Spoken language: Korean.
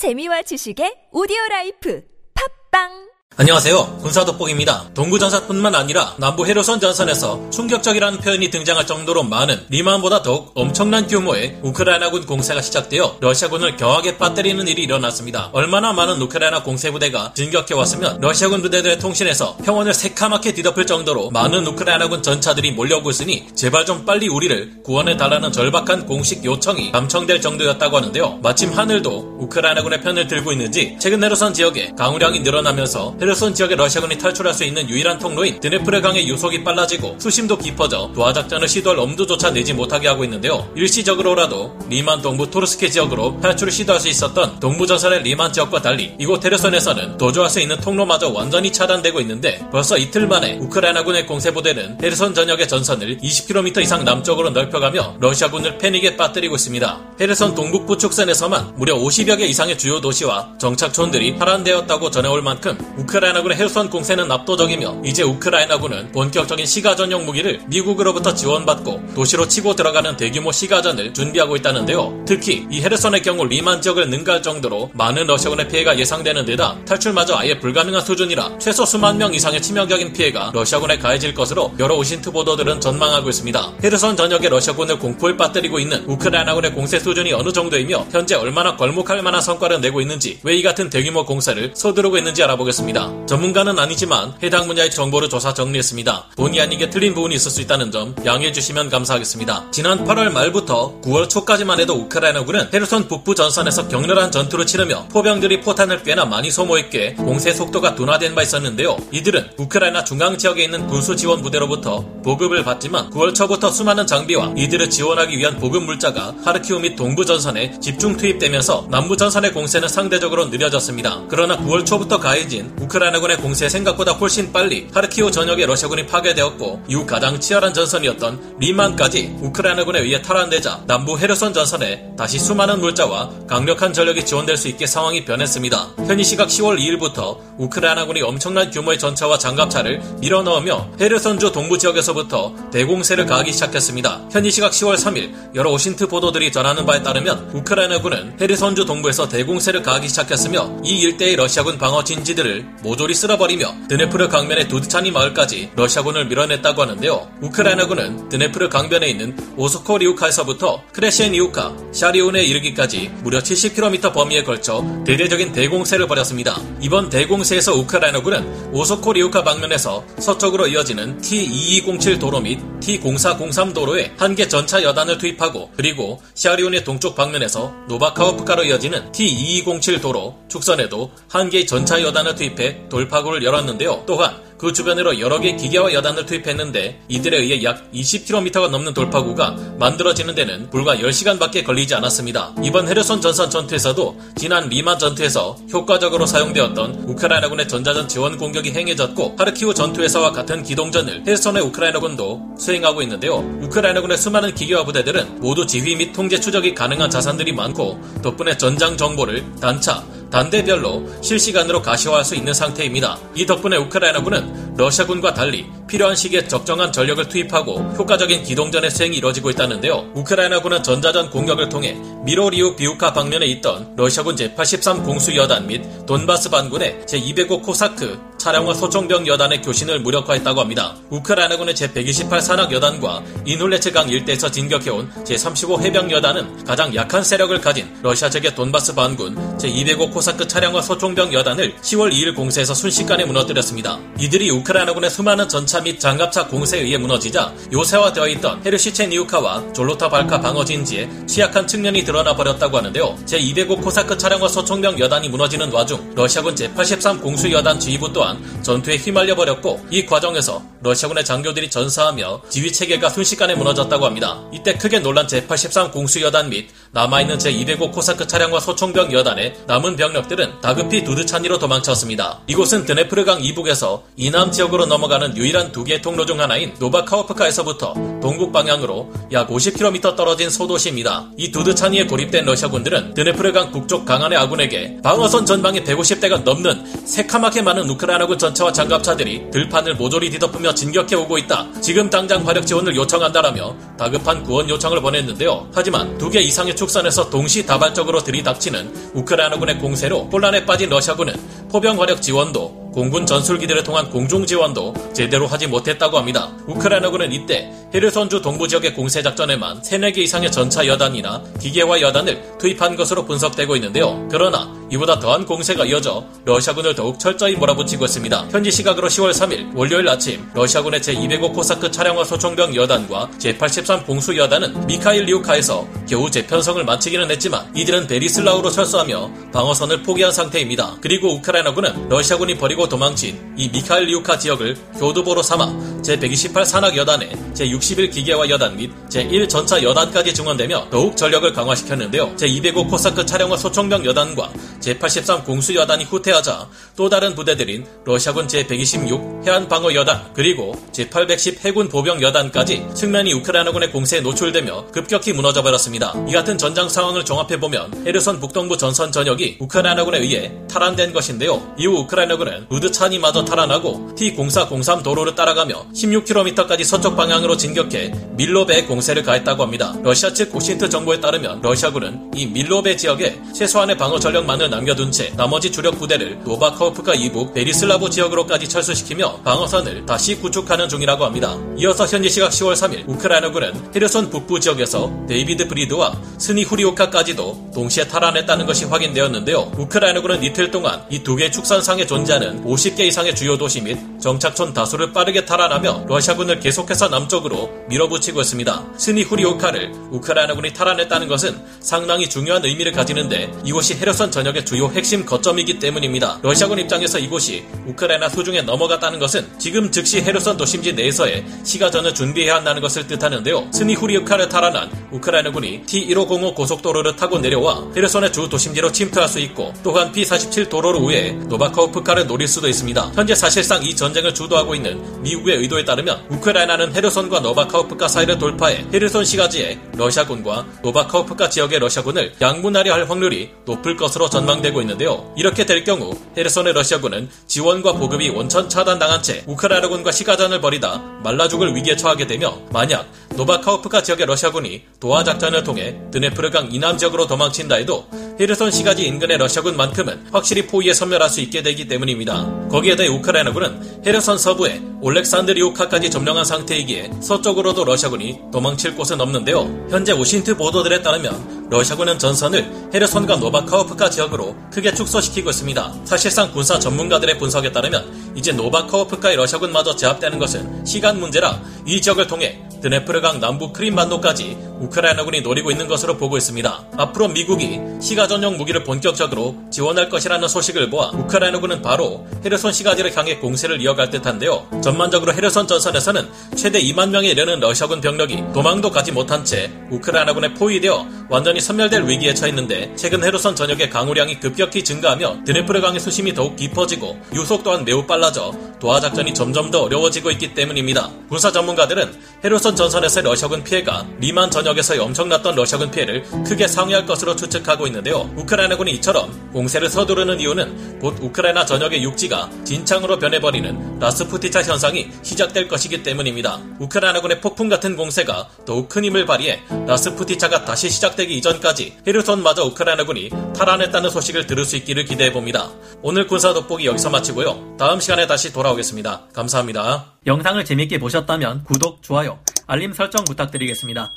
재미와 지식의 오디오 라이프. 팟빵 안녕하세요. 군사돋보기입니다. 동부전선뿐만 아니라 남부 헤르손 전선에서 충격적이라는 표현이 등장할 정도로 많은 리만보다 더욱 엄청난 규모의 우크라이나군 공세가 시작되어 러시아군을 경악하게 빠뜨리는 일이 일어났습니다. 얼마나 많은 우크라이나 공세부대가 진격해왔으면 러시아군 부대들의 통신에서 평원을 새카맣게 뒤덮을 정도로 많은 우크라이나군 전차들이 몰려오고 있으니 제발 좀 빨리 우리를 구원해달라는 절박한 공식 요청이 감청될 정도였다고 하는데요. 마침 하늘도 우크라이나군의 편을 들고 있는지 최근 헤르손 지역에 강우량이 늘어나면서 헤르손 지역의 러시아군이 탈출할 수 있는 유일한 통로인 드네프르 강의 유속이 빨라지고 수심도 깊어져 도하 작전을 시도할 엄두조차 내지 못하게 하고 있는데요. 일시적으로라도 리만 동부 토르스케 지역으로 탈출을 시도할 수 있었던 동부 전선의 리만 지역과 달리 이곳 헤르손에서는 도주할 수 있는 통로마저 완전히 차단되고 있는데 벌써 이틀 만에 우크라이나군의 공세 부대는 헤르손 전역의 전선을 20km 이상 남쪽으로 넓혀가며 러시아군을 패닉에 빠뜨리고 있습니다. 헤르손 동북부 축선에서만 무려 50여 개 이상의 주요 도시와 정착촌들이 탈환되었다고 전해올 만큼 우크라이나군의 헤르손 공세는 압도적이며 이제 우크라이나군은 본격적인 시가 전용 무기를 미국으로부터 지원받고 도시로 치고 들어가는 대규모 시가전을 준비하고 있다는데요. 특히 이 헤르손의 경우 리만 지역을 능가할 정도로 많은 러시아군의 피해가 예상되는 데다 탈출마저 아예 불가능한 수준이라 최소 수만 명 이상의 치명적인 피해가 러시아군에 가해질 것으로 여러 오신트 보도들은 전망하고 있습니다. 헤르선 전역의 러시아군을 공포에 빠뜨리고 있는 우크라이나군의 공세 수준이 어느 정도이며 현재 얼마나 걸목할 만한 성과를 내고 있는지 왜 이 같은 대규모 공세를 서두르고 있는지 알아보겠습니다. 전문가는 아니지만 해당 분야의 정보를 조사 정리했습니다. 본의 아니게 틀린 부분이 있을 수 있다는 점 양해해 주시면 감사하겠습니다. 지난 8월 말부터 9월 초까지만 해도 우크라이나군은 헤르손 북부 전선에서 격렬한 전투를 치르며 포병들이 포탄을 꽤나 많이 소모했기에 공세 속도가 둔화된 바 있었는데요. 이들은 우크라이나 중앙 지역에 있는 군수 지원 부대로부터 보급을 받지만 9월 초부터 수많은 장비와 이들을 지원하기 위한 보급 물자가 하르키우 및 동부 전선에 집중 투입되면서 남부 전선의 공세는 상대적으로 느려졌습니다. 그러나 9월 초부터 가해진 우크라이나군의 공세 생각보다 훨씬 빨리 하르키우 전역의 러시아군이 파괴되었고 이후 가장 치열한 전선이었던 리만까지 우크라이나군에 의해 탈환되자 남부 헤르손 전선에 다시 수많은 물자와 강력한 전력이 지원될 수 있게 상황이 변했습니다. 현지 시각 10월 2일부터 우크라이나군이 엄청난 규모의 전차와 장갑차를 밀어넣으며 헤르손주 동부 지역에서부터 대공세를 가하기 시작했습니다. 현지 시각 10월 3일 여러 오신트 보도들이 전하는 바에 따르면 우크라이나군은 헤르손주 동부에서 대공세를 가하기 시작했으며 이 일대의 러시아군 방어 진지들을 모조리 쓸어버리며 드네프르 강변의 두드차니 마을까지 러시아군을 밀어냈다고 하는데요. 우크라이나군은 드네프르 강변에 있는 오스코리우카에서부터 크레시엔이우카, 샤리온에 이르기까지 무려 70km 범위에 걸쳐 대대적인 대공세를 벌였습니다. 이번 대공세에서 우크라이나군은 오스코리우카 방면에서 서쪽으로 이어지는 T2207 도로 및 T0403 도로에 한 개 전차 여단을 투입하고 그리고 샤리온의 동쪽 방면에서 노바카우프카로 이어지는 T2207 도로 축선에도 한 개의 전차 여단을 투입해 돌파구를 열었는데요. 또한 그 주변으로 여러 개의 기계화 여단을 투입했는데 이들에 의해 약 20km가 넘는 돌파구가 만들어지는 데는 불과 10시간밖에 걸리지 않았습니다. 이번 헤르손 전선 전투에서도 지난 리만 전투에서 효과적으로 사용되었던 우크라이나군의 전자전 지원 공격이 행해졌고 하르키우 전투에서와 같은 기동전을 헤르손의 우크라이나군도 수행하고 있는데요. 우크라이나군의 수많은 기계화 부대들은 모두 지휘 및 통제 추적이 가능한 자산들이 많고 덕분에 전장 정보를 단차, 단대별로 실시간으로 가시화할 수 있는 상태입니다. 이 덕분에 우크라이나군은 러시아군과 달리 필요한 시기에 적정한 전력을 투입하고 효과적인 기동전의 수행이 이루어지고 있다는데요. 우크라이나군은 전자전 공격을 통해 미로리우 비우카 방면에 있던 러시아군 제83 공수 여단 및 돈바스 반군의 제205 코사크 차량화 소총병 여단의 교신을 무력화했다고 합니다. 우크라이나군의 제128 산악 여단과 인훌레츠강 일대에서 진격해온 제35 해병 여단은 가장 약한 세력을 가진 러시아 측의 돈바스 반군 제205 코사크 차량화 소총병 여단을 10월 2일 공세에서 순식간에 무너뜨렸습니다. 이들이 우크라이나군의 수많은 전차 및 장갑차 공세에 의해 무너지자 요새화되어 있던 헤르시체니우카와 졸로타 발카 방어 진지에 취약한 측면이 드러나 버렸다고 하는데요. 제205 코사크 차량화 소총병 여단이 무너지는 와중 러시아군 제83 공수 여단 지휘부 또한 전투에 휘말려 버렸고 이 과정에서 러시아군의 장교들이 전사하며 지휘 체계가 순식간에 무너졌다고 합니다. 이때 크게 놀란 제83 공수 여단 및 남아있는 제205 코사크 차량화 소총병 여단의 남은 병력들은 다급히 두드차니로 도망쳤습니다. 이곳은 드네프르강 이북에서 이남 지역으로 넘어가는 유일한 두개 통로 중 하나인 노바카오프카에서부터 동북 방향으로 약 50km 떨어진 소도시입니다. 이 두드차니에 고립된 러시아군들은 드네프르강 북쪽 강한의 아군에게 방어선 전방에 150대가 넘는 새카맣게 많은 우크라이나군 전차와 장갑차들이 들판을 모조리 뒤덮으며 진격해 오고 있다. 지금 당장 화력 지원을 요청한다라며 다급한 구원 요청을 보냈는데요. 하지만 두 개 이상의 축선에서 동시다발적으로 들이닥치는 우크라이나군의 공세로 혼란에 빠진 러시아군은 포병 화력 지원도 공군 전술기들을 통한 공중 지원도 제대로 하지 못했다고 합니다. 우크라이나군은 이때 헤르선주 동부 지역의 공세 작전에만 3, 4개 이상의 전차 여단이나 기계화 여단을 투입한 것으로 분석되고 있는데요. 그러나 이보다 더한 공세가 이어져 러시아군을 더욱 철저히 몰아붙이고 있습니다. 현지 시각으로 10월 3일 월요일 아침 러시아군의 제205 코사크 차량화 소총병 여단과 제83 공수 여단은 미카일 리우카에서 겨우 재편성을 마치기는 했지만 이들은 베리슬라우로 철수하며 방어선을 포기한 상태입니다. 그리고 우크라이나군은 러시아군이 버리고 도망친 이 미카일 리우카 지역을 교두보로 삼아 제128 산악 여단에 제61 기계화 여단 및 제1 전차 여단까지 증원되며 더욱 전력을 강화시켰는데요. 제205 코사크 차량화 소총병 여단과 제83 공수 여단이 후퇴하자 또 다른 부대들인 러시아군 제126 해안방어 여단 그리고 제810 해군 보병 여단까지 측면이 우크라이나군의 공세에 노출되며 급격히 무너져버렸습니다. 이 같은 전장 상황을 종합해보면 헤르손 북동부 전선 전역이 우크라이나군에 의해 탈환된 것인데요. 이후 우크라이나군은 두드차니마저 탈환하고 T0403 도로를 따라가며 16km까지 서쪽 방향으로 진격해 밀로베에 공세를 가했다고 합니다. 러시아 측 OSINT 정보에 따르면 러시아군은 이 밀로베 지역에 최소한의 방어 전력만을 남겨둔 채 나머지 주력 부대를 노바커프카 이북 베리슬라브 지역으로까지 철수시키며 방어선을 다시 구축하는 중이라고 합니다. 이어서 현지 시각 10월 3일 우크라이나군은 헤르손 북부 지역에서 다비디우 브리드와 스니후리우카까지도 동시에 탈환했다는 것이 확인되었는데요. 우크라이나군은 이틀 동안 이 두개 축선상에 존재하는 50개 이상의 주요 도시 및 정착촌 다수를 빠르게 탈환하며 러시아군을 계속해서 남쪽으로 밀어붙이고 있습니다. 스니후리우카를 우크라이나군이 탈환했다는 것은 상당히 중요한 의미를 가지는데 이곳이 헤르손 전역의 주요 핵심 거점이기 때문입니다. 러시아군 입장에서 이곳이 우크라이나 수중에 넘어갔다는 것은 지금 즉시 헤르손 도심지 내에서의 시가전을 준비해야 한다는 것을 뜻하는데요. 스니후리우카를 탈환한 우크라이나군이 T1505 고속도로를 타고 내려와 헤르손의 주 도심지로 침투할 수 있고 또한 P47 도로를 우회해 노바코프카를 노릴 수도 있습니다. 현재 사실상 이 전쟁을 주도하고 있는 미국의 의도에 따르면 우크라이나는 헤르손과 노바카우프카 사이를 돌파해 헤르손 시가지의 러시아군과 노바카우프카 지역의 러시아군을 양분하려 할 확률이 높을 것으로 전망되고 있는데요. 이렇게 될 경우 헤르손의 러시아군은 지원과 보급이 원천 차단당한 채 우크라이나군과 시가전을 벌이다 말라 죽을 위기에 처하게 되며 만약 노바카우프카 지역의 러시아군이 도하 작전을 통해 드네프르강 이남 지역으로 도망친다 해도 헤르손 시가지 인근의 러시아군만큼은 확실히 포위해 섬멸할 수 있게 되기 때문입니다. 거기에 더해 우크라이나군은 헤르손 서부의 올렉산드리오카까지 점령한 상태이기에 서쪽으로도 러시아군이 도망칠 곳은 없는데요. 현재 OSINT 보도들에 따르면 러시아군은 전선을 헤르손과 노바카우프카 지역으로 크게 축소시키고 있습니다. 사실상 군사 전문가들의 분석에 따르면 이제 노바카우프카의 러시아군마저 제압되는 것은 시간 문제라 이 지역을 통해 드네프르강 남부 크림반도까지 우크라이나군이 노리고 있는 것으로 보고 있습니다. 앞으로 미국이 시가전용 무기를 본격적으로 지원할 것이라는 소식을 보아 우크라이나군은 바로 헤르손 시가지를 향해 공세를 이어갈 듯한데요. 전반적으로 헤르손 전선에서는 최대 2만 명에 이르는 러시아군 병력이 도망도 가지 못한 채 우크라이나군에 포위되어 완전히 섬멸될 위기에 처했는데 최근 헤르손 전역의 강우량이 급격히 증가하며 드네프르 강의 수심이 더욱 깊어지고 유속 또한 매우 빨라져 도하 작전이 점점 더 어려워지고 있기 때문입니다. 군사 전문가들은 헤르손 전선에서의 러시아군 피해가 리만 전역에서의 엄청났던 러시아군 피해를 크게 상회할 것으로 추측하고 있는데요. 우크라이나군이 이처럼 공세를 서두르는 이유는 곧 우크라이나 전역의 육지가 진창으로 변해버리는 라스푸티차 현상이 시작될 것이기 때문입니다. 우크라이나군의 폭풍 같은 공세가 더욱 큰 힘을 발휘해 라스푸티차가 다시 시작되기 이전까지 헤르손마저 우크라이나군이 탈환했다는 소식을 들을 수 있기를 기대해봅니다. 오늘 군사 돋보기 여기서 마치고요. 다음 시간에 다시 돌아오겠습니다. 감사합니다. 영상을 재밌게 보셨다면 구독, 좋아요, 알림 설정 부탁드리겠습니다.